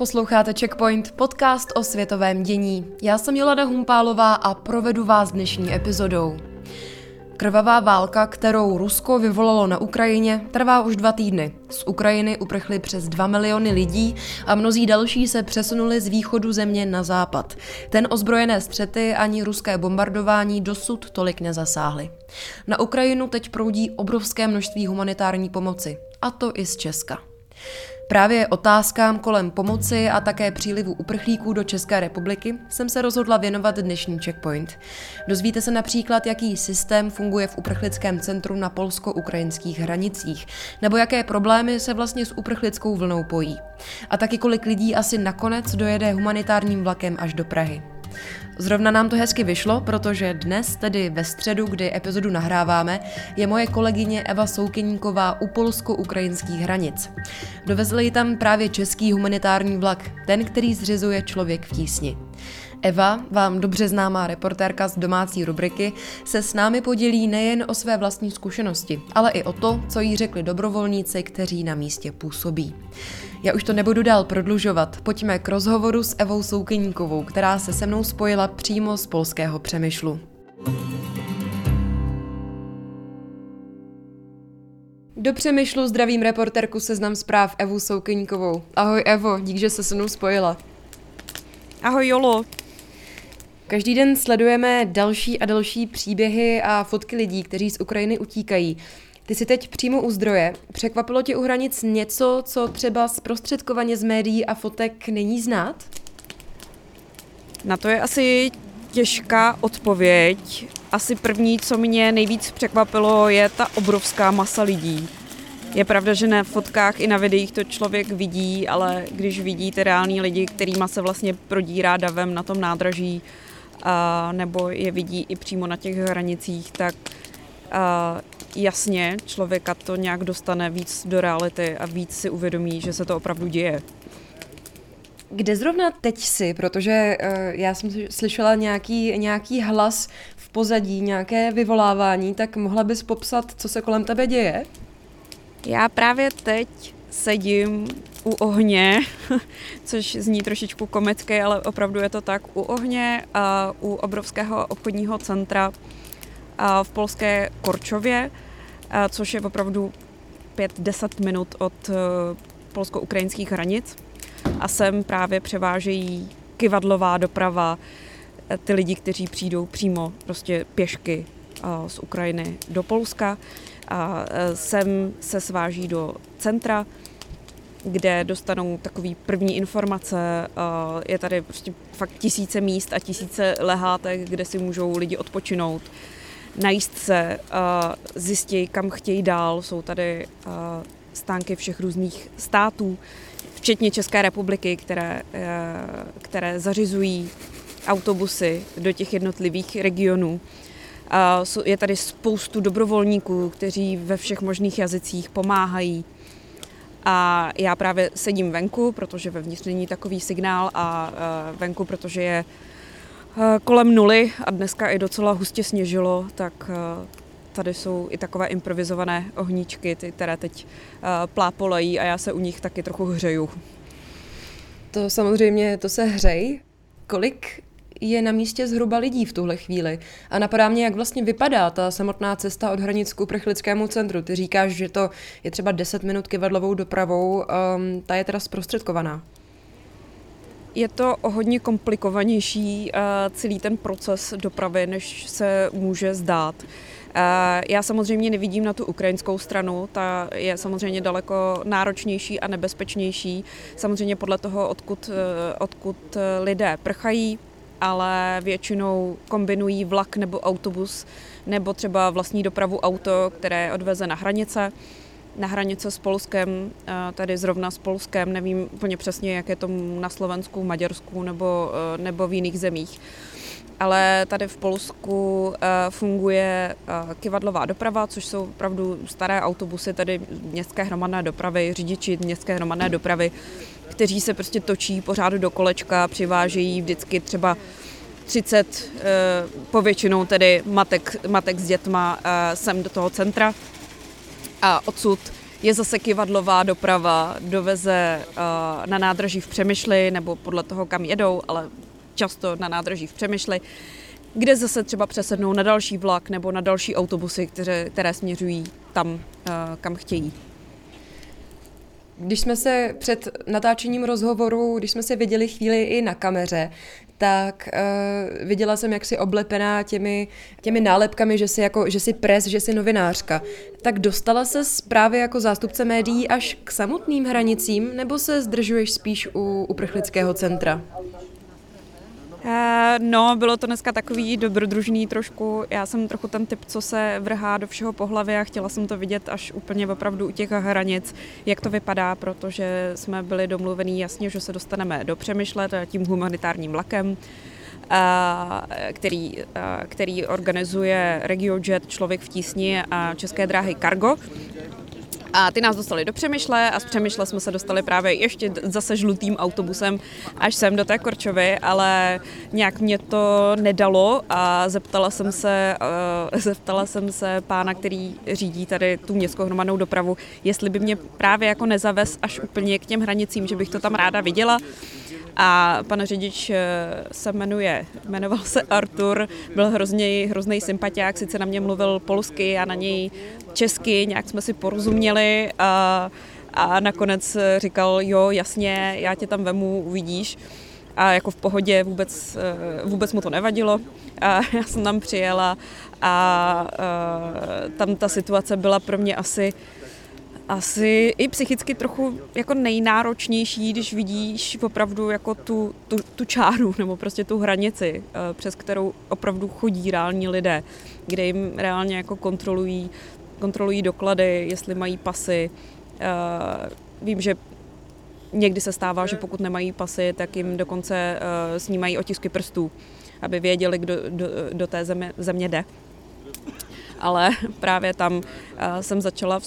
Posloucháte Checkpoint, podcast o světovém dění. Já jsem Jolada Humpálová a provedu vás dnešní epizodou. Krvavá válka, kterou Rusko vyvolalo na Ukrajině, trvá už dva týdny. Z Ukrajiny uprchli přes 2 miliony lidí a mnozí další se přesunuli z východu země na západ. Ten ozbrojené střety ani ruské bombardování dosud tolik nezasáhly. Na Ukrajinu teď proudí obrovské množství humanitární pomoci, a to i z Česka. Právě otázkám kolem pomoci a také přílivu uprchlíků do České republiky jsem se rozhodla věnovat dnešní checkpoint. Dozvíte se například, jaký systém funguje v uprchlickém centru na polsko-ukrajinských hranicích, nebo jaké problémy se vlastně s uprchlickou vlnou pojí. A taky kolik lidí asi nakonec dojede humanitárním vlakem až do Prahy. Zrovna nám to hezky vyšlo, protože dnes, tedy ve středu, kdy epizodu nahráváme, je moje kolegyně Eva Soukeníková u polsko-ukrajinských hranic. Dovezli ji tam právě český humanitární vlak, ten, který zřizuje člověk v tísni. Eva, vám dobře známá reportérka z domácí rubriky, se s námi podělí nejen o své vlastní zkušenosti, ale i o to, co jí řekli dobrovolníci, kteří na místě působí. Já už to nebudu dál prodlužovat, pojďme k rozhovoru s Evou Soukeníkovou, která se se mnou spojila přímo z polského Přemyšlu. Do Přemyšlu zdravím reporterku Seznam zpráv Evu Soukeníkovou. Ahoj Evo, dík, že se se mnou spojila. Ahoj Jolo. Každý den sledujeme další a další příběhy a fotky lidí, kteří z Ukrajiny utíkají. Ty jsi teď přímo u zdroje. Překvapilo tě u hranic něco, co třeba zprostředkovaně z médií a fotek není znát? Na to je asi těžká odpověď. Asi první, co mě nejvíc překvapilo, je ta obrovská masa lidí. Je pravda, že na fotkách i na videích to člověk vidí, ale když vidí ty reální lidi, kterýma se vlastně prodírá davem na tom nádraží, a, nebo je vidí i přímo na těch hranicích, tak a, jasně člověka to nějak dostane víc do reality a víc si uvědomí, že se to opravdu děje. Kde zrovna teď jsi? Protože uh, já jsem slyšela nějaký, nějaký hlas v pozadí, nějaké vyvolávání, tak mohla bys popsat, co se kolem tebe děje? Já právě teď sedím u ohně, což zní trošičku komicky, ale opravdu je to tak, u ohně a u obrovského obchodního centra v polské Korčově, což je opravdu 5-10 minut od e, polsko-ukrajinských hranic. A sem právě převážejí kivadlová doprava, e, ty lidi, kteří přijdou přímo prostě pěšky z Ukrajiny do Polska. A e, sem se sváží do centra, kde dostanou takový první informace. Je tady prostě fakt tisíce míst a tisíce lehátek, kde si můžou lidi odpočinout najíst se, zjistí, kam chtějí dál. Jsou tady stánky všech různých států, včetně České republiky, které, e, které zařizují autobusy do těch jednotlivých regionů. Je tady spoustu dobrovolníků, kteří ve všech možných jazycích pomáhají. A já právě sedím venku, protože vevnitř není takový signál a venku, protože je Eh, kolem nuly a dneska i docela hustě sněžilo, tak eh, tady jsou i takové improvizované ohníčky, ty, které teď eh, plápolají a já se u nich taky trochu hřeju. To samozřejmě, to se hřej. Kolik je na místě zhruba lidí v tuhle chvíli. A napadá mě, jak vlastně vypadá ta samotná cesta od hranic k uprchlickému centru. Ty říkáš, že to je třeba 10 minut kivadlovou dopravou, um, ta je teda zprostředkovaná. Je to o hodně komplikovanější uh, celý ten proces dopravy, než se může zdát. Já samozřejmě nevidím na tu ukrajinskou stranu, ta je samozřejmě daleko náročnější a nebezpečnější. Samozřejmě podle toho, odkud, odkud lidé prchají, ale většinou kombinují vlak nebo autobus, nebo třeba vlastní dopravu auto, které odveze na hranice na hranice s Polskem, tady zrovna s Polskem, nevím úplně přesně, jak je to na Slovensku, Maďarsku nebo, nebo v jiných zemích. Ale tady v Polsku funguje kivadlová doprava, což jsou opravdu staré autobusy, tady městské hromadné dopravy, řidiči městské hromadné dopravy, kteří se prostě točí pořád do kolečka, přivážejí vždycky třeba 30 povětšinou tedy matek, matek s dětma sem do toho centra a odsud je zase kivadlová doprava, doveze na nádraží v Přemyšli nebo podle toho, kam jedou, ale často na nádraží v Přemyšli, kde zase třeba přesednou na další vlak nebo na další autobusy, které, které směřují tam, kam chtějí. Když jsme se před natáčením rozhovoru, když jsme se viděli chvíli i na kameře, tak uh, viděla jsem, jak si oblepená těmi, těmi nálepkami, že jsi, jako, že jsi pres, že jsi novinářka. Tak dostala se právě jako zástupce médií až k samotným hranicím, nebo se zdržuješ spíš u uprchlického centra? Eh, no, bylo to dneska takový dobrodružný trošku. Já jsem trochu ten typ, co se vrhá do všeho po hlavě a chtěla jsem to vidět až úplně opravdu u těch hranic, jak to vypadá, protože jsme byli domluvení jasně, že se dostaneme do Přemýšlet tím humanitárním vlakem, eh, který, eh, který organizuje RegioJet, Člověk v tísni a České dráhy Cargo. A ty nás dostali do Přemýšle a z Přemýšle jsme se dostali právě ještě zase žlutým autobusem až sem do té Korčovy, ale nějak mě to nedalo a zeptala jsem se, uh, zeptala jsem se pána, který řídí tady tu městskou hromadnou dopravu, jestli by mě právě jako nezavez až úplně k těm hranicím, že bych to tam ráda viděla. A pan řidič eh, se jmenuje, jmenoval se Artur, byl hrozně, hrozný sympatiák, sice na mě mluvil polsky a na něj česky, nějak jsme si porozuměli a, a nakonec říkal, jo, jasně, já tě tam vemu, uvidíš. A jako v pohodě vůbec, eh, vůbec mu to nevadilo. A já jsem tam přijela a, a eh, tam ta situace byla pro mě asi asi i psychicky trochu jako nejnáročnější, když vidíš opravdu jako tu, tu, tu čáru nebo prostě tu hranici, eh, přes kterou opravdu chodí reální lidé, kde jim reálně jako kontrolují, kontrolují doklady, jestli mají pasy. Eh, vím, že někdy se stává, že pokud nemají pasy, tak jim dokonce eh, snímají otisky prstů, aby věděli, kdo do, do té země, země jde ale právě tam eh, jsem začala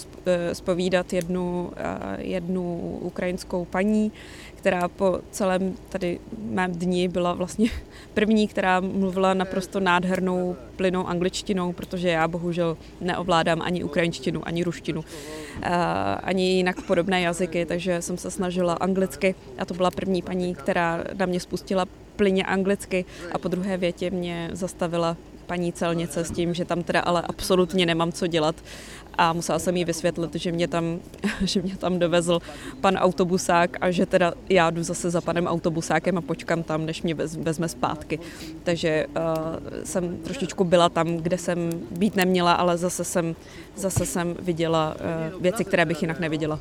spovídat jednu, jednu ukrajinskou paní, která po celém tady mém dni byla vlastně první, která mluvila naprosto nádhernou plynou angličtinou, protože já bohužel neovládám ani ukrajinštinu, ani ruštinu, ani jinak podobné jazyky, takže jsem se snažila anglicky a to byla první paní, která na mě spustila plyně anglicky a po druhé větě mě zastavila paní celnice s tím, že tam teda ale absolutně nemám co dělat a musela jsem jí vysvětlit, že mě tam, že mě tam dovezl pan autobusák a že teda já jdu zase za panem autobusákem a počkám tam, než mě vezme zpátky. Takže uh, jsem trošičku byla tam, kde jsem být neměla, ale zase jsem, zase jsem viděla uh, věci, které bych jinak neviděla.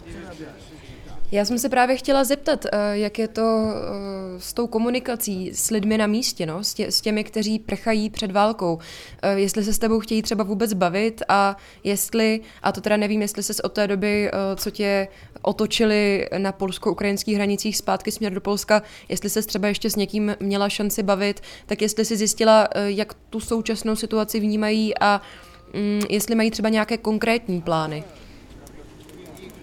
Já jsem se právě chtěla zeptat, eh, jak je to eh, s tou komunikací s lidmi na místě, no? s, tě, s těmi, kteří prchají před válkou. Eh, jestli se s tebou chtějí třeba vůbec bavit a jestli, a to teda nevím, jestli se od té doby, co tě otočili na polsko-ukrajinských hranicích zpátky směr do Polska, jestli se třeba ještě s někým měla šanci bavit, tak jestli si zjistila, jak tu současnou situaci vnímají a mm, jestli mají třeba nějaké konkrétní plány.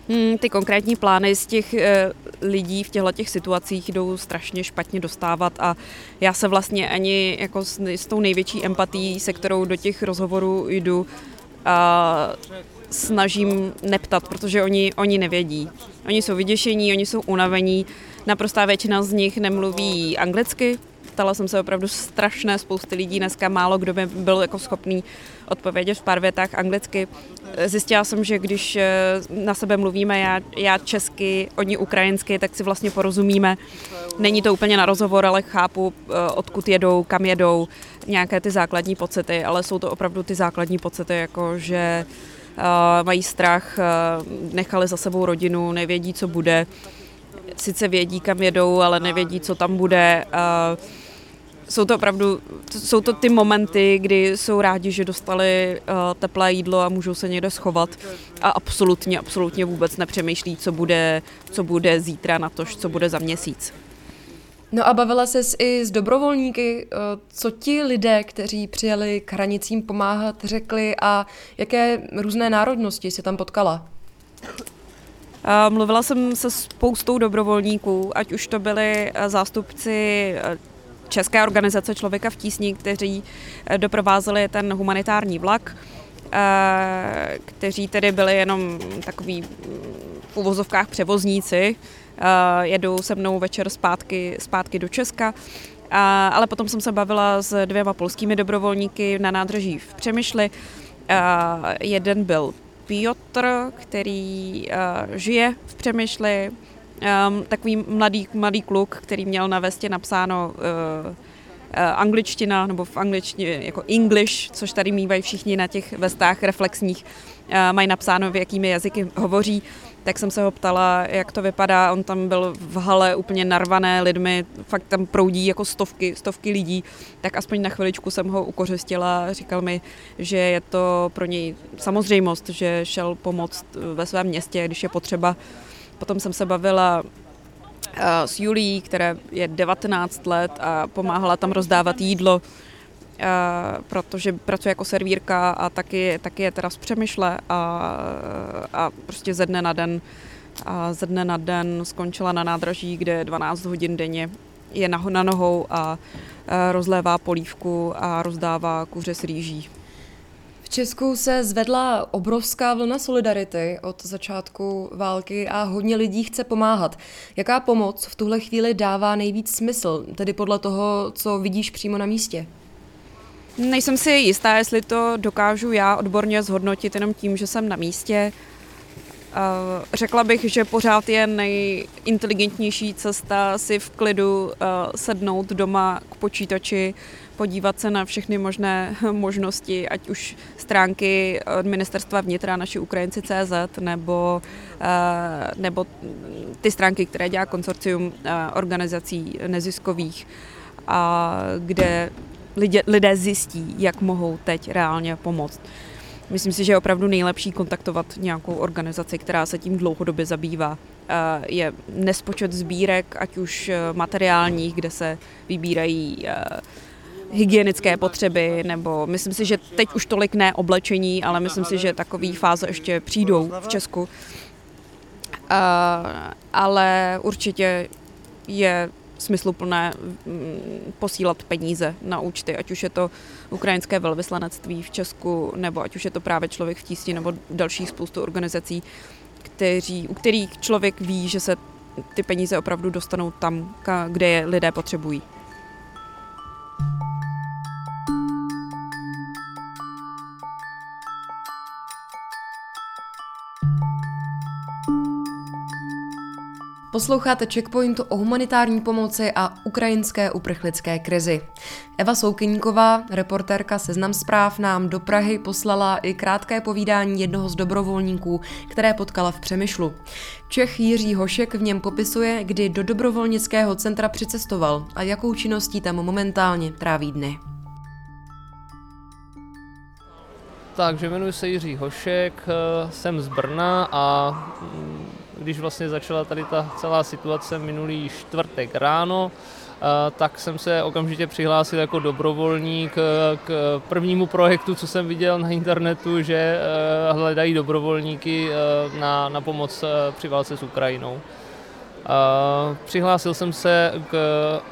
Hmm, ty konkrétní plány z těch e, lidí v těchto těch situacích jdou strašně špatně dostávat a já se vlastně ani jako s, s tou největší empatí, se kterou do těch rozhovorů jdu, a snažím neptat, protože oni, oni nevědí. Oni jsou vyděšení, oni jsou unavení, naprostá většina z nich nemluví anglicky, ptala jsem se opravdu strašné spousty lidí, dneska málo kdo by byl jako schopný odpovědět v pár větách anglicky. Zjistila jsem, že když eh, na sebe mluvíme, já, já česky, oni ukrajinsky, tak si vlastně porozumíme. Není to úplně na rozhovor, ale chápu, eh, odkud jedou, kam jedou, nějaké ty základní pocity, ale jsou to opravdu ty základní pocity, jako že uh, mají strach, nechali za sebou rodinu, nevědí, co bude, sice vědí, kam jedou, ale nevědí, co tam bude. Uh, jsou to opravdu, jsou to ty momenty, kdy jsou rádi, že dostali uh, teplé jídlo a můžou se někde schovat a absolutně, absolutně vůbec nepřemýšlí, co bude, co bude zítra na to, co bude za měsíc. No a bavila ses i s dobrovolníky, co ti lidé, kteří přijeli k hranicím pomáhat, řekli a jaké různé národnosti si tam potkala? Mluvila jsem se spoustou dobrovolníků, ať už to byli zástupci České organizace Člověka v tísni, kteří doprovázeli ten humanitární vlak, kteří tedy byli jenom takový v uvozovkách převozníci, jedou se mnou večer zpátky, zpátky do Česka. Ale potom jsem se bavila s dvěma polskými dobrovolníky na nádraží v Přemýšli. Jeden byl Piotr, který žije v Přemýšli, um, takový mladý, mladý kluk, který měl na vestě napsáno uh, angličtina, nebo v angličtině jako English, což tady mývají všichni na těch vestách reflexních, uh, mají napsáno, v jakými jazyky hovoří tak jsem se ho ptala, jak to vypadá. On tam byl v hale úplně narvané lidmi, fakt tam proudí jako stovky, stovky lidí, tak aspoň na chviličku jsem ho ukořistila. Říkal mi, že je to pro něj samozřejmost, že šel pomoct ve svém městě, když je potřeba. Potom jsem se bavila eh, s Julí, která je 19 let a pomáhala tam rozdávat jídlo protože pracuje jako servírka a taky, taky je teda z Přemýšle a, a prostě ze dne na den a ze dne na den skončila na nádraží, kde 12 hodin denně je na, na nohou a, a rozlévá polívku a rozdává kuře s rýží. Česku se zvedla obrovská vlna solidarity od začátku války a hodně lidí chce pomáhat. Jaká pomoc v tuhle chvíli dává nejvíc smysl, tedy podle toho, co vidíš přímo na místě? Nejsem si jistá, jestli to dokážu já odborně zhodnotit jenom tím, že jsem na místě. Řekla bych, že pořád je nejinteligentnější cesta si v klidu sednout doma k počítači, podívat se na všechny možné možnosti, ať už stránky od ministerstva vnitra naši Ukrajinci CZ nebo, nebo ty stránky, které dělá konsorcium organizací neziskových, a kde lidé, lidé zjistí, jak mohou teď reálně pomoct. Myslím si, že je opravdu nejlepší kontaktovat nějakou organizaci, která se tím dlouhodobě zabývá. Eh, je nespočet sbírek, ať už eh, materiálních, kde se vybírají eh, hygienické potřeby, nebo myslím si, že teď už tolik ne oblečení, ale myslím si, že takové fáze ještě přijdou v Česku. Ale určitě je smysluplné mm, posílat peníze na účty, ať už je to ukrajinské velvyslanectví v Česku, nebo ať už je to právě člověk v tísni, nebo dalších spoustu organizací, kteří, u kterých člověk ví, že se ty peníze opravdu dostanou tam, kde je lidé potřebují. Posloucháte Checkpointu o humanitární pomoci a ukrajinské uprchlické krizi. Eva Soukyníková, reportérka Seznam zpráv, nám do Prahy poslala i krátké povídání jednoho z dobrovolníků, které potkala v Přemyšlu. Čech Jiří Hošek v něm popisuje, kdy do dobrovolnického centra přicestoval a jakou činností tam momentálně tráví dny. Takže jmenuji se Jiří Hošek, eh, jsem z Brna a mm, když vlastně začala tady ta celá situace minulý čtvrtek ráno, eh, tak jsem se okamžitě přihlásil jako dobrovolník eh, k prvnímu projektu, co jsem viděl na internetu, že eh, hledají dobrovolníky na, na pomoc při válce s Ukrajinou. Přihlásil jsem se k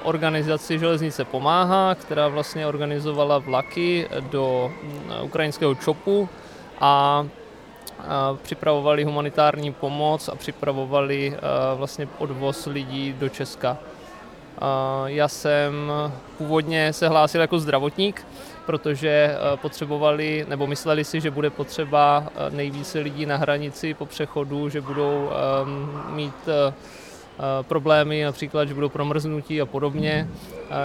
organizaci Železnice pomáhá, která vlastně organizovala vlaky do mm, ukrajinského ČOPu a připravovali humanitární pomoc a připravovali vlastně odvoz lidí do Česka. Já jsem původně se hlásil jako zdravotník, protože potřebovali, nebo mysleli si, že bude potřeba nejvíce lidí na hranici po přechodu, že budou mít problémy, například, že budou promrznutí a podobně.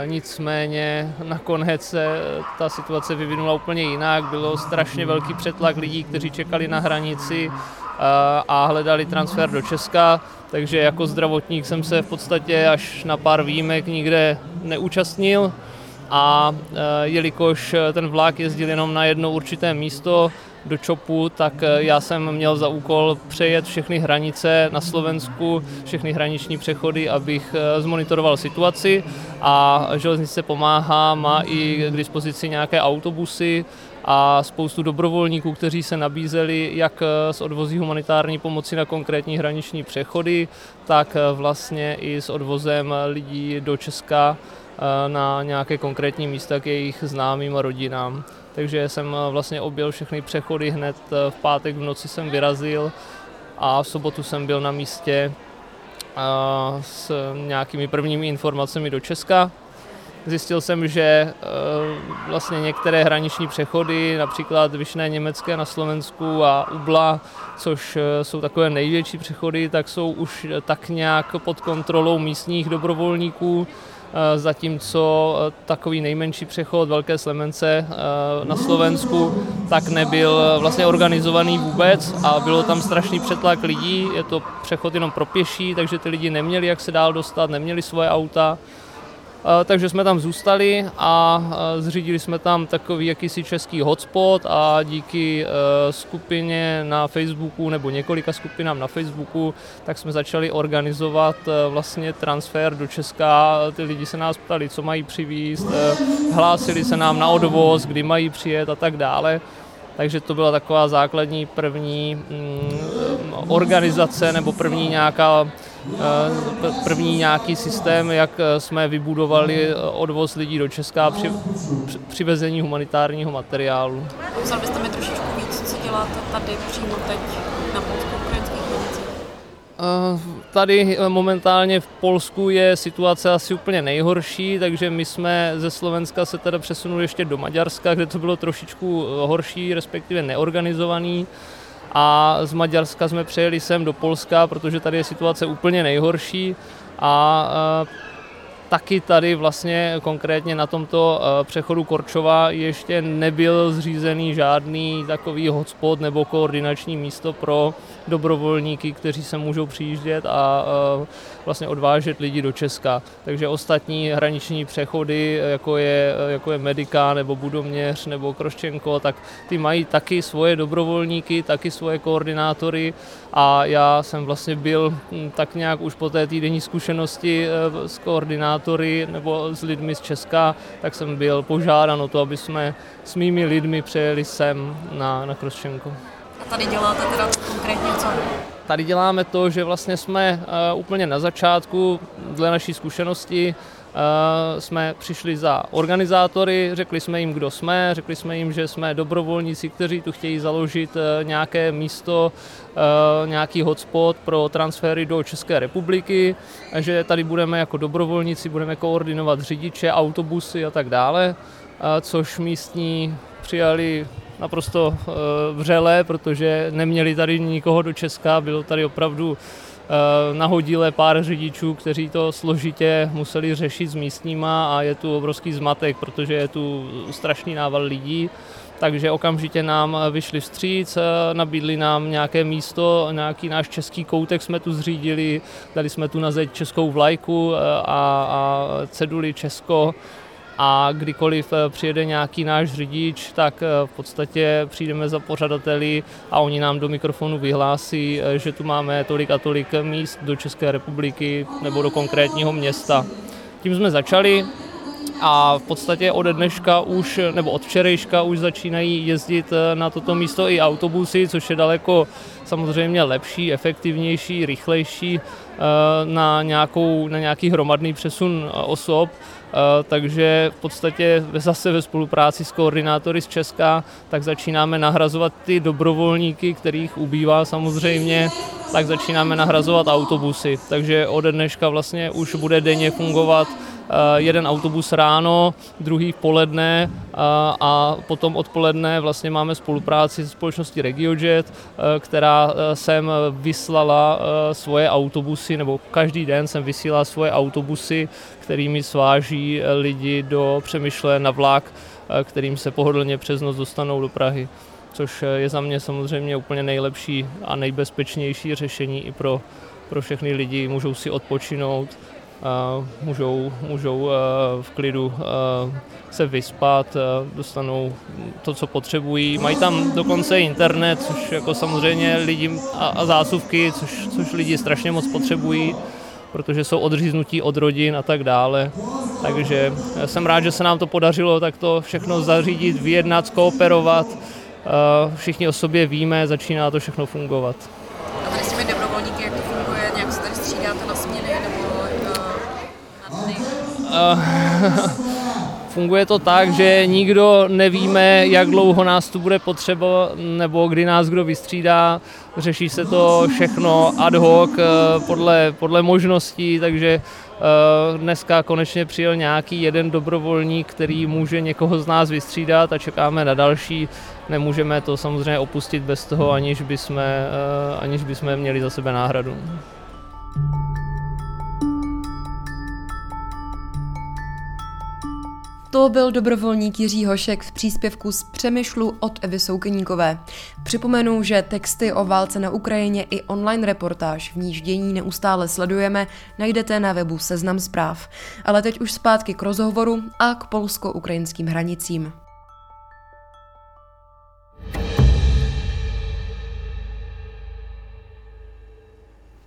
Nicméně nakonec se ta situace vyvinula úplně jinak. Bylo strašně velký přetlak lidí, kteří čekali na hranici a hledali transfer do Česka, takže jako zdravotník jsem se v podstatě až na pár výjimek nikde neúčastnil a jelikož ten vlak jezdil jenom na jedno určité místo, do ČOPu, tak já jsem měl za úkol přejet všechny hranice na Slovensku, všechny hraniční přechody, abych zmonitoroval situaci a železnice pomáhá, má i k dispozici nějaké autobusy, a spoustu dobrovolníků, kteří se nabízeli jak s odvozí humanitární pomoci na konkrétní hraniční přechody, tak vlastně i s odvozem lidí do Česka na nějaké konkrétní místa k jejich známým a rodinám. Takže jsem vlastně objel všechny přechody hned v pátek v noci jsem vyrazil a v sobotu jsem byl na místě s nějakými prvními informacemi do Česka. Zjistil jsem, že eh, vlastně některé hraniční přechody, například Vyšné Německé na Slovensku a Ubla, což eh, jsou takové největší přechody, tak jsou už tak nějak pod kontrolou místních dobrovolníků, eh, zatímco takový nejmenší přechod Velké Slemence na Slovensku tak nebyl vlastně organizovaný vůbec a bylo tam strašný přetlak lidí, je to přechod jenom pro pěší, takže ty lidi neměli jak se dál dostat, neměli svoje auta, takže jsme tam zůstali a zřídili jsme tam takový jakýsi český hotspot a díky e, skupině na Facebooku nebo několika skupinám na Facebooku, tak jsme začali organizovat vlastně transfer do Česka. Ty lidi se nás ptali, co mají přivízt, hlásili se nám na odvoz, kdy mají přijet a tak dále. Takže to byla taková základní první mm, organizace nebo první nějaká Eh, první nějaký systém, jak eh, jsme vybudovali eh, odvoz lidí do Česka při přivezení humanitárního materiálu. Vzal byste mi trošičku víc, co děláte tady přímo teď na polsko-ukrajinských hranicích? Tady momentálně v Polsku je situace asi úplně nejhorší, takže my jsme ze Slovenska se teda přesunuli ještě do Maďarska, kde to bylo trošičku horší, respektive neorganizovaný a z Maďarska jsme přejeli sem do Polska, protože tady je situace úplně nejhorší a taky tady vlastně konkrétně na tomto přechodu Korčova ještě nebyl zřízený žádný takový hotspot nebo koordinační místo pro dobrovolníky, kteří se můžou přijíždět a vlastně odvážet lidi do Česka. Takže ostatní hraniční přechody, jako je, jako je Medika nebo Budoměř nebo Kroščenko, tak ty mají taky svoje dobrovolníky, taky svoje koordinátory a já jsem vlastně byl hm, tak nějak už po té týdenní zkušenosti eh, s koordinátory nebo s lidmi z Česka, tak jsem byl požádán o to, aby jsme s mými lidmi přejeli sem na, na Kroščenko. A tady děláte teda konkrétně co? Tady děláme to, že vlastně jsme uh, úplně na začátku, dle naší zkušenosti, jsme přišli za organizátory, řekli jsme jim, kdo jsme, řekli jsme jim, že jsme dobrovolníci, kteří tu chtějí založit uh, nějaké místo, nějaký hotspot pro transfery do České republiky, že tady budeme jako dobrovolníci, budeme koordinovat řidiče, autobusy a tak dále, což místní přijali naprosto eh, vřele, protože neměli tady nikoho do Česka, bylo tady opravdu eh, nahodile pár řidičů, kteří to složitě museli řešit s místníma a je tu obrovský zmatek, protože je tu strašný nával lidí. Takže okamžitě nám vyšli vstříc, eh, nabídli nám nějaké místo, nějaký náš český koutek jsme tu zřídili, dali jsme tu na zeď českou vlajku a, a ceduli Česko a kdykoliv eh, přijede nějaký náš řidič, tak eh, v podstatě přijdeme za pořadateli a oni nám do mikrofonu vyhlásí, eh, že tu máme tolik a tolik míst do České republiky nebo do konkrétního města. Tím jsme začali a v podstatě od dneška už, nebo od včerejška už začínají jezdit na toto místo i autobusy, což je daleko samozřejmě lepší, efektivnější, rychlejší na, nějakou, na nějaký hromadný přesun osob Eh, takže v podstatě zase ve spolupráci s koordinátory z Česka tak začínáme nahrazovat ty dobrovolníky, kterých ubývá samozřejmě, tak začínáme nahrazovat autobusy. Takže ode dneška vlastně už bude denně fungovat jeden autobus ráno, druhý v poledne a potom odpoledne vlastně máme spolupráci s společností RegioJet, která sem vyslala svoje autobusy, nebo každý den jsem vysílá svoje autobusy, kterými sváží lidi do Přemýšle na vlak, kterým se pohodlně přes noc dostanou do Prahy což je za mě samozřejmě úplně nejlepší a nejbezpečnější řešení i pro, pro všechny lidi. Můžou si odpočinout, můžou, můžou v klidu se vyspat, dostanou to, co potřebují. Mají tam dokonce internet, což jako samozřejmě lidi a, a zásuvky, což, což lidi strašně moc potřebují, protože jsou odříznutí od rodin a tak dále. Takže jsem rád, že se nám to podařilo tak to všechno zařídit, vyjednat, skooperovat Eh, všichni o sobě víme, začíná to všechno fungovat. A tady s těmi dobrovolníky, jak to funguje, nějak se tady střídáte na směny nebo uh, na dny? Uh, funguje to tak, že nikdo nevíme, jak dlouho nás tu bude potřeba, nebo kdy nás kdo vystřídá. Řeší se to všechno ad hoc podle, podle možností, takže Eh, dneska konečně přijel nějaký jeden dobrovolník, který může někoho z nás vystřídat a čekáme na další. Nemůžeme to samozřejmě opustit bez toho, aniž bychom, eh, aniž bychom měli za sebe náhradu. To byl dobrovolník Jiří Hošek v příspěvku z Přemýšlu od Evy Soukeníkové. Připomenu, že texty o válce na Ukrajině i online reportáž, v níž dění neustále sledujeme, najdete na webu Seznam zpráv. Ale teď už zpátky k rozhovoru a k polsko-ukrajinským hranicím.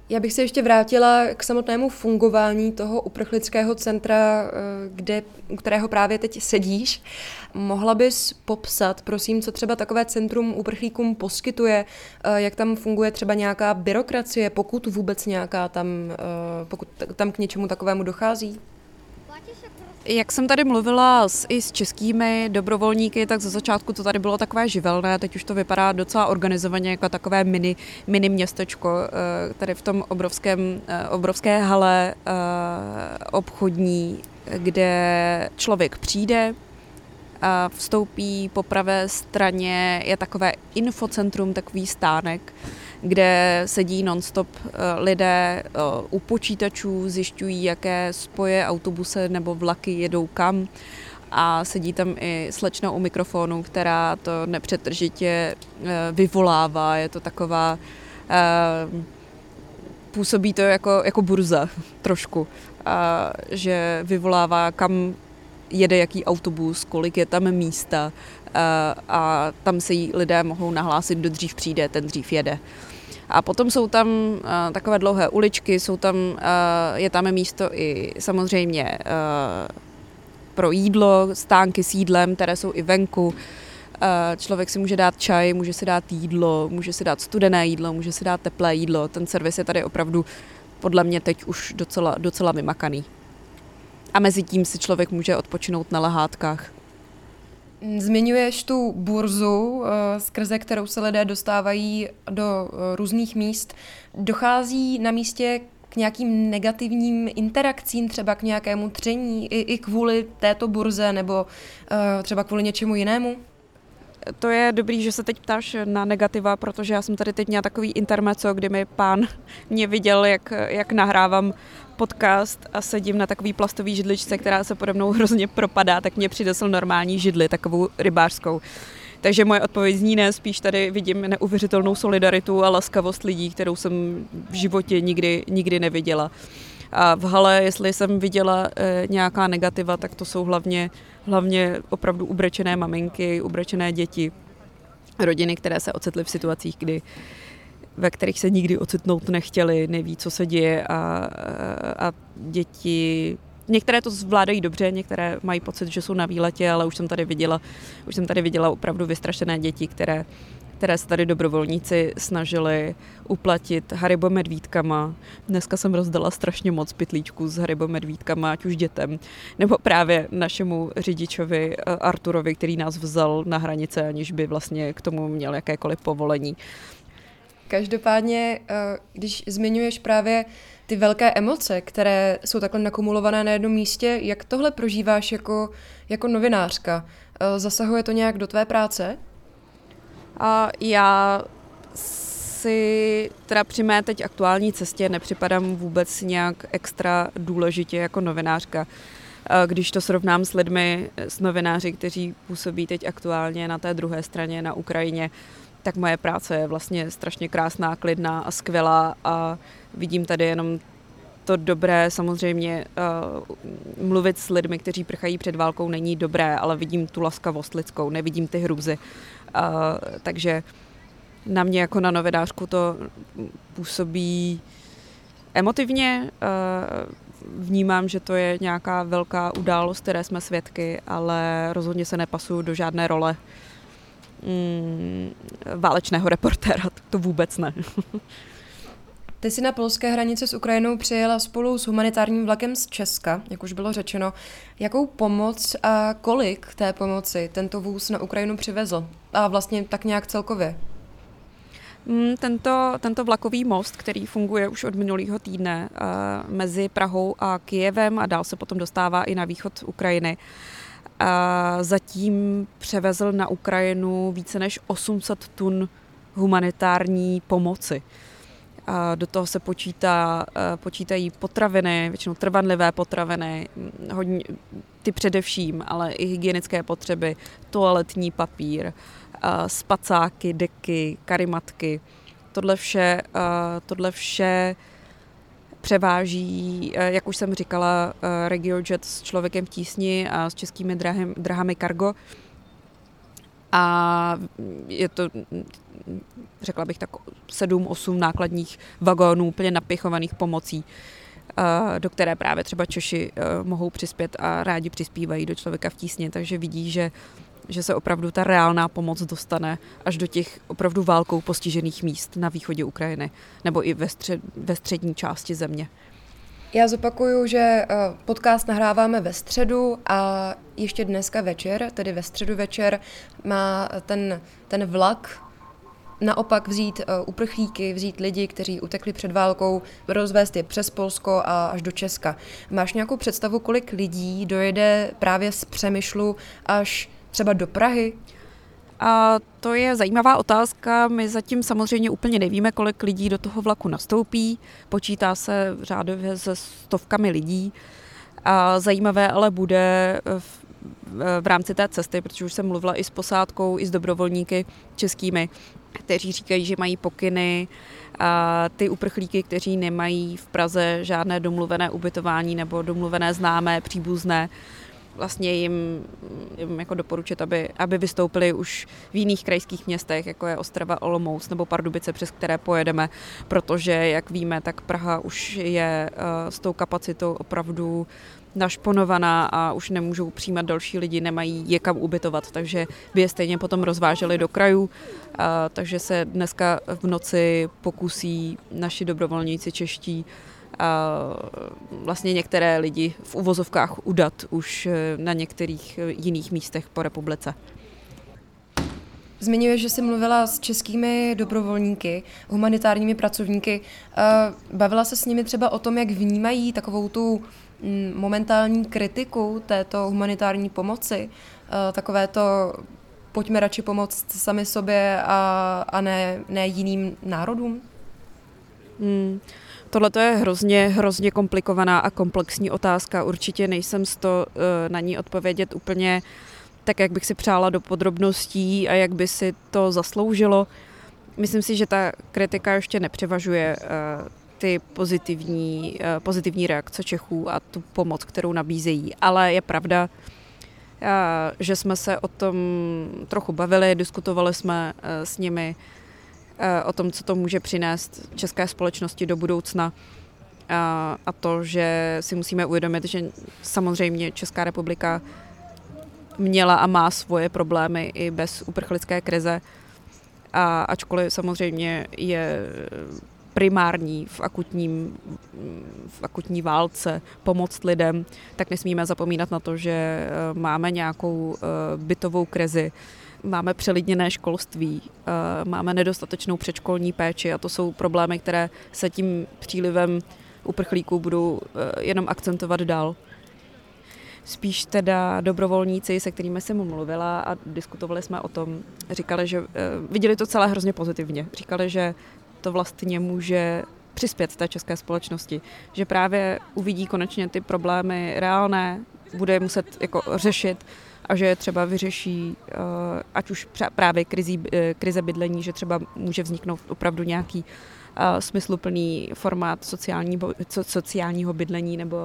Já bych se ještě vrátila k samotnému fungování toho uprchlického centra, eh, kde, u kterého právě teď sedíš. Mohla bys popsat, prosím, co třeba takové centrum uprchlíkům poskytuje, eh, jak tam funguje třeba nějaká byrokracie, pokud vůbec nějaká tam, eh, pokud tam k něčemu takovému dochází? Jak jsem tady mluvila s, i s českými dobrovolníky, tak za začátku to tady bylo takové živelné, teď už to vypadá docela organizovaně jako takové mini, mini městečko, eh, tady v tom obrovském, eh, obrovské hale eh, obchodní, kde člověk přijde, a vstoupí po pravé straně, je takové infocentrum, takový stánek, kde sedí nonstop eh, lidé eh, u počítačů, zjišťují, jaké spoje autobusy nebo vlaky jedou kam a sedí tam i slečna u mikrofonu, která to nepřetržitě eh, vyvolává. Je to taková, působí to jako, jako burza trošku, a že vyvolává, kam jede jaký autobus, kolik je tam místa a, a tam se jí lidé mohou nahlásit, kdo dřív přijde, ten dřív jede. A potom jsou tam uh, takové dlouhé uličky, jsou tam, uh, je tam místo i samozřejmě uh, pro jídlo, stánky s jídlem, které jsou i venku. Člověk si může dát čaj, může si dát jídlo, může si dát studené jídlo, může si dát teplé jídlo. Ten servis je tady opravdu podle mě teď už docela, docela vymakaný. A mezi tím si člověk může odpočinout na lehátkách. Zmiňuješ tu burzu, eh, skrze kterou se lidé dostávají do eh, různých míst. Dochází na místě k nějakým negativním interakcím, třeba k nějakému tření i, i kvůli této burze nebo uh, třeba kvůli něčemu jinému? To je dobrý, že se teď ptáš na negativa, protože já jsem tady teď měla takový intermeco, kdy mi pán mě viděl, jak, jak nahrávám podcast a sedím na takový plastový židličce, která se pode mnou hrozně propadá, tak mě přinesl normální židli, takovou rybářskou. Takže moje odpověď zní ne, spíš tady vidím neuvěřitelnou solidaritu a laskavost lidí, kterou jsem v životě nikdy, nikdy neviděla. A v hale, jestli jsem viděla e, nějaká negativa, tak to jsou hlavně, hlavně opravdu ubrečené maminky, ubrečené děti, rodiny, které se ocitly v situacích, kdy ve kterých se nikdy ocitnout nechtěli, neví, co se děje a, a děti Některé to zvládají dobře, některé mají pocit, že jsou na výletě, ale už jsem tady viděla, už jsem tady viděla opravdu vystrašené děti, které, které se tady dobrovolníci snažili uplatit Haribo medvídkama. Dneska jsem rozdala strašně moc pytlíčků s Haribo medvídkama, ať už dětem, nebo právě našemu řidičovi eh, Arturovi, který nás vzal na hranice, aniž by vlastně k tomu měl jakékoliv povolení. Každopádně, eh, když zmiňuješ právě Ty velké emoce, které jsou takhle nakumulované na jednom místě, jak tohle prožíváš jako, jako novinářka? Eh, zasahuje to nějak do tvé práce? A já si teda při mé teď aktuální cestě nepřipadám vůbec nějak extra důležitě jako novinářka. Když to srovnám s lidmi, s novináři, kteří působí teď aktuálně na té druhé straně na Ukrajině, tak moje práce je vlastně strašně krásná, klidná a skvělá a vidím tady jenom to dobré, samozřejmě uh, mluvit s lidmi, kteří prchají před válkou, není dobré, ale vidím tu laskavost lidskou, nevidím ty hrůzy. Uh, takže na mě jako na novinářku to působí emotivně. Vnímám, že to je nějaká velká událost, které jsme svědky, ale rozhodně se nepasuju do žádné role mm, válečného reportéra. To vůbec ne. Ty jsi na polské hranici s Ukrajinou přijela spolu s humanitárním vlakem z Česka, jak už bylo řečeno. Jakou pomoc a kolik té pomoci tento vůz na Ukrajinu přivezl? A vlastně tak nějak celkově? Mm, tento, tento vlakový most, který funguje už od minulého týdne uh, mezi Prahou a Kijevem a dál se potom dostává i na východ Ukrajiny, uh, zatím převezl na Ukrajinu více než 800 tun humanitární pomoci. A do toho se počítá, uh, počítají potraviny, většinou trvanlivé potraviny, hodně, ty především, ale i hygienické potřeby, toaletní papír, spacáky, deky, karimatky. Tohle vše, tohle vše převáží, jak už jsem říkala, RegioJet s člověkem v tísni a s českými drahami, drahami Cargo. A je to, řekla bych, tak 7-8 nákladních vagónů úplně napichovaných pomocí, do které právě třeba Češi mohou přispět a rádi přispívají do člověka v tísni, takže vidí, že že se opravdu ta reálná pomoc dostane až do těch opravdu válkou postižených míst na východě Ukrajiny nebo i ve, střed, ve střední části země. Já zopakuju, že eh, podcast nahráváme ve středu a ještě dneska večer, tedy ve středu večer, má ten, ten vlak naopak vzít uh, uprchlíky, vzít lidi, kteří utekli před válkou, rozvést je přes Polsko a až do Česka. Máš nějakou představu, kolik lidí dojede právě z Přemyšlu až třeba do Prahy? A to je zajímavá otázka. My zatím samozřejmě úplně nevíme, kolik lidí do toho vlaku nastoupí. Počítá se řádově se stovkami lidí. A zajímavé ale bude v, v rámci té cesty, protože už jsem mluvila i s posádkou, i s dobrovolníky českými, kteří říkají, že mají pokyny, a ty uprchlíky, kteří nemají v Praze žádné domluvené ubytování nebo domluvené známé, příbuzné, vlastně jim, jim jako doporučit, aby, aby vystoupili už v jiných krajských městech, jako je Ostrava, Olomouc nebo Pardubice, přes které pojedeme, protože, jak víme, tak Praha už je uh, s tou kapacitou opravdu našponovaná a už nemůžou přijímat další lidi, nemají je kam ubytovat, takže by je stejně potom rozváželi do krajů, uh, takže se dneska v noci pokusí naši dobrovolníci čeští a vlastně některé lidi v uvozovkách udat už eh, na některých eh, jiných místech po republice. Zmiňuje, že jsi mluvila s českými dobrovolníky, humanitárními pracovníky. Eh, bavila se s nimi třeba o tom, jak vnímají takovou tu momentální kritiku této humanitární pomoci, takové to pojďme radši pomoct sami sobě a, a ne, ne jiným národům? Hmm. Tohle je hrozně, hrozně komplikovaná a komplexní otázka. Určitě nejsem z to eh, na ní odpovědět úplně tak, jak bych si přála do podrobností a jak by si to zasloužilo. Myslím si, že ta kritika ještě nepřevažuje eh, ty pozitivní, eh, pozitivní reakce Čechů a tu pomoc, kterou nabízejí. Ale je pravda, že jsme se o tom trochu bavili, diskutovali jsme s nimi Eh, o tom, co to může přinést české společnosti do budoucna a, a to, že si musíme uvědomit, že samozřejmě Česká republika měla a má svoje problémy i bez uprchlické krize. A ačkoliv samozřejmě je primární v, akutním, v akutní válce pomoct lidem, tak nesmíme zapomínat na to, že eh, máme nějakou eh, bytovou krizi, máme přelidněné školství, máme nedostatečnou předškolní péči a to jsou problémy, které se tím přílivem uprchlíků budou jenom akcentovat dál spíš teda dobrovolníci, se kterými jsem mluvila a diskutovali jsme o tom, říkali, že viděli to celé hrozně pozitivně. Říkali, že to vlastně může přispět té české společnosti, že právě uvidí konečně ty problémy reálné, bude je muset jako řešit a že je třeba vyřeší, eh, ať už právě krizí, eh, krize bydlení, že třeba může vzniknout opravdu nějaký eh, smysluplný formát sociálního, sociálního bydlení nebo,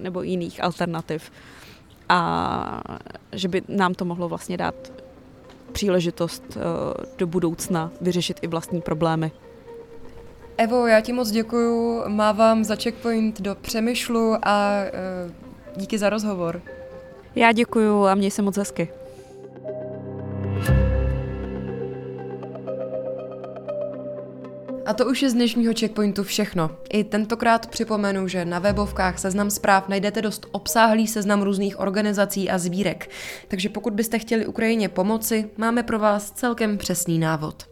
nebo jiných alternativ. A že by nám to mohlo vlastně dát příležitost do budoucna vyřešit i vlastní problémy. Evo, já ti moc děkuju, mávám za checkpoint do Přemýšlu a e, díky za rozhovor. Já děkuju a měj se moc hezky. A to už je z dnešního checkpointu všechno. I tentokrát připomenu, že na webovkách Seznam zpráv najdete dost obsáhlý seznam různých organizací a sbírek. Takže pokud byste chtěli Ukrajině pomoci, máme pro vás celkem přesný návod.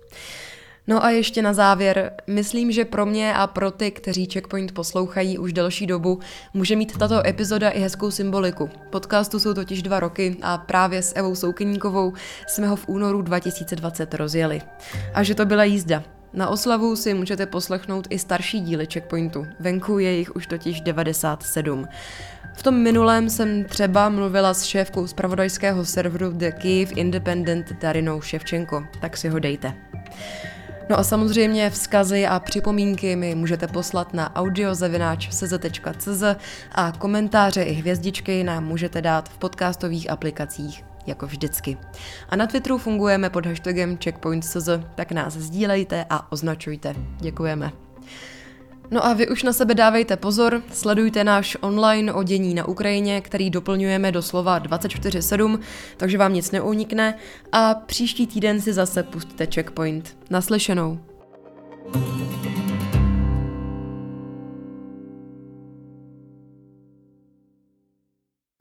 No a ještě na závěr, myslím, že pro mě a pro ty, kteří Checkpoint poslouchají už delší dobu, může mít tato epizoda i hezkou symboliku. Podcastu jsou totiž dva roky a právě s Evou Soukyníkovou jsme ho v únoru 2020 rozjeli. A že to byla jízda. Na oslavu si můžete poslechnout i starší díly Checkpointu. Venku je jich už totiž 97. V tom minulém jsem třeba mluvila s šéfkou zpravodajského serveru The Kyiv Independent Darinou Ševčenko, tak si ho dejte. No a samozřejmě vzkazy a připomínky mi můžete poslat na audiozavináč.cz a komentáře i hvězdičky nám můžete dát v podcastových aplikacích jako vždycky. A na Twitteru fungujeme pod hashtagem checkpoint.cz, tak nás sdílejte a označujte. Děkujeme. No a vy už na sebe dávejte pozor, sledujte náš online o dění na Ukrajině, který doplňujeme doslova 24-7, takže vám nic neunikne a příští týden si zase pustíte checkpoint. Naslyšenou.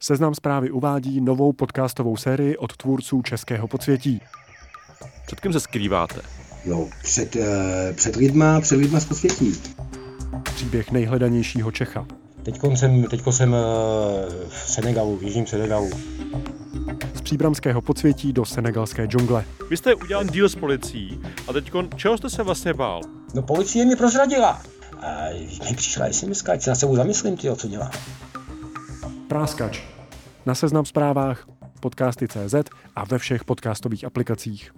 Seznam zprávy uvádí novou podcastovou sérii od tvůrců Českého podsvětí. Před kým se skrýváte? No, před, uh, před lidma, před lidma z podsvětí příběh nejhledanějšího Čecha. Teď jsem, teďko jsem eh, v Senegalu, v jižním Senegalu. Z příbramského podsvětí do senegalské džungle. Vy jste udělal díl s policií a teď čeho jste se vlastně bál? No policie mi prozradila. A mi přišla SMS, ať se na sebou zamyslím, tyjo, co dělám. Práskač. Na seznam zprávách, podcasty.cz a ve všech podcastových aplikacích.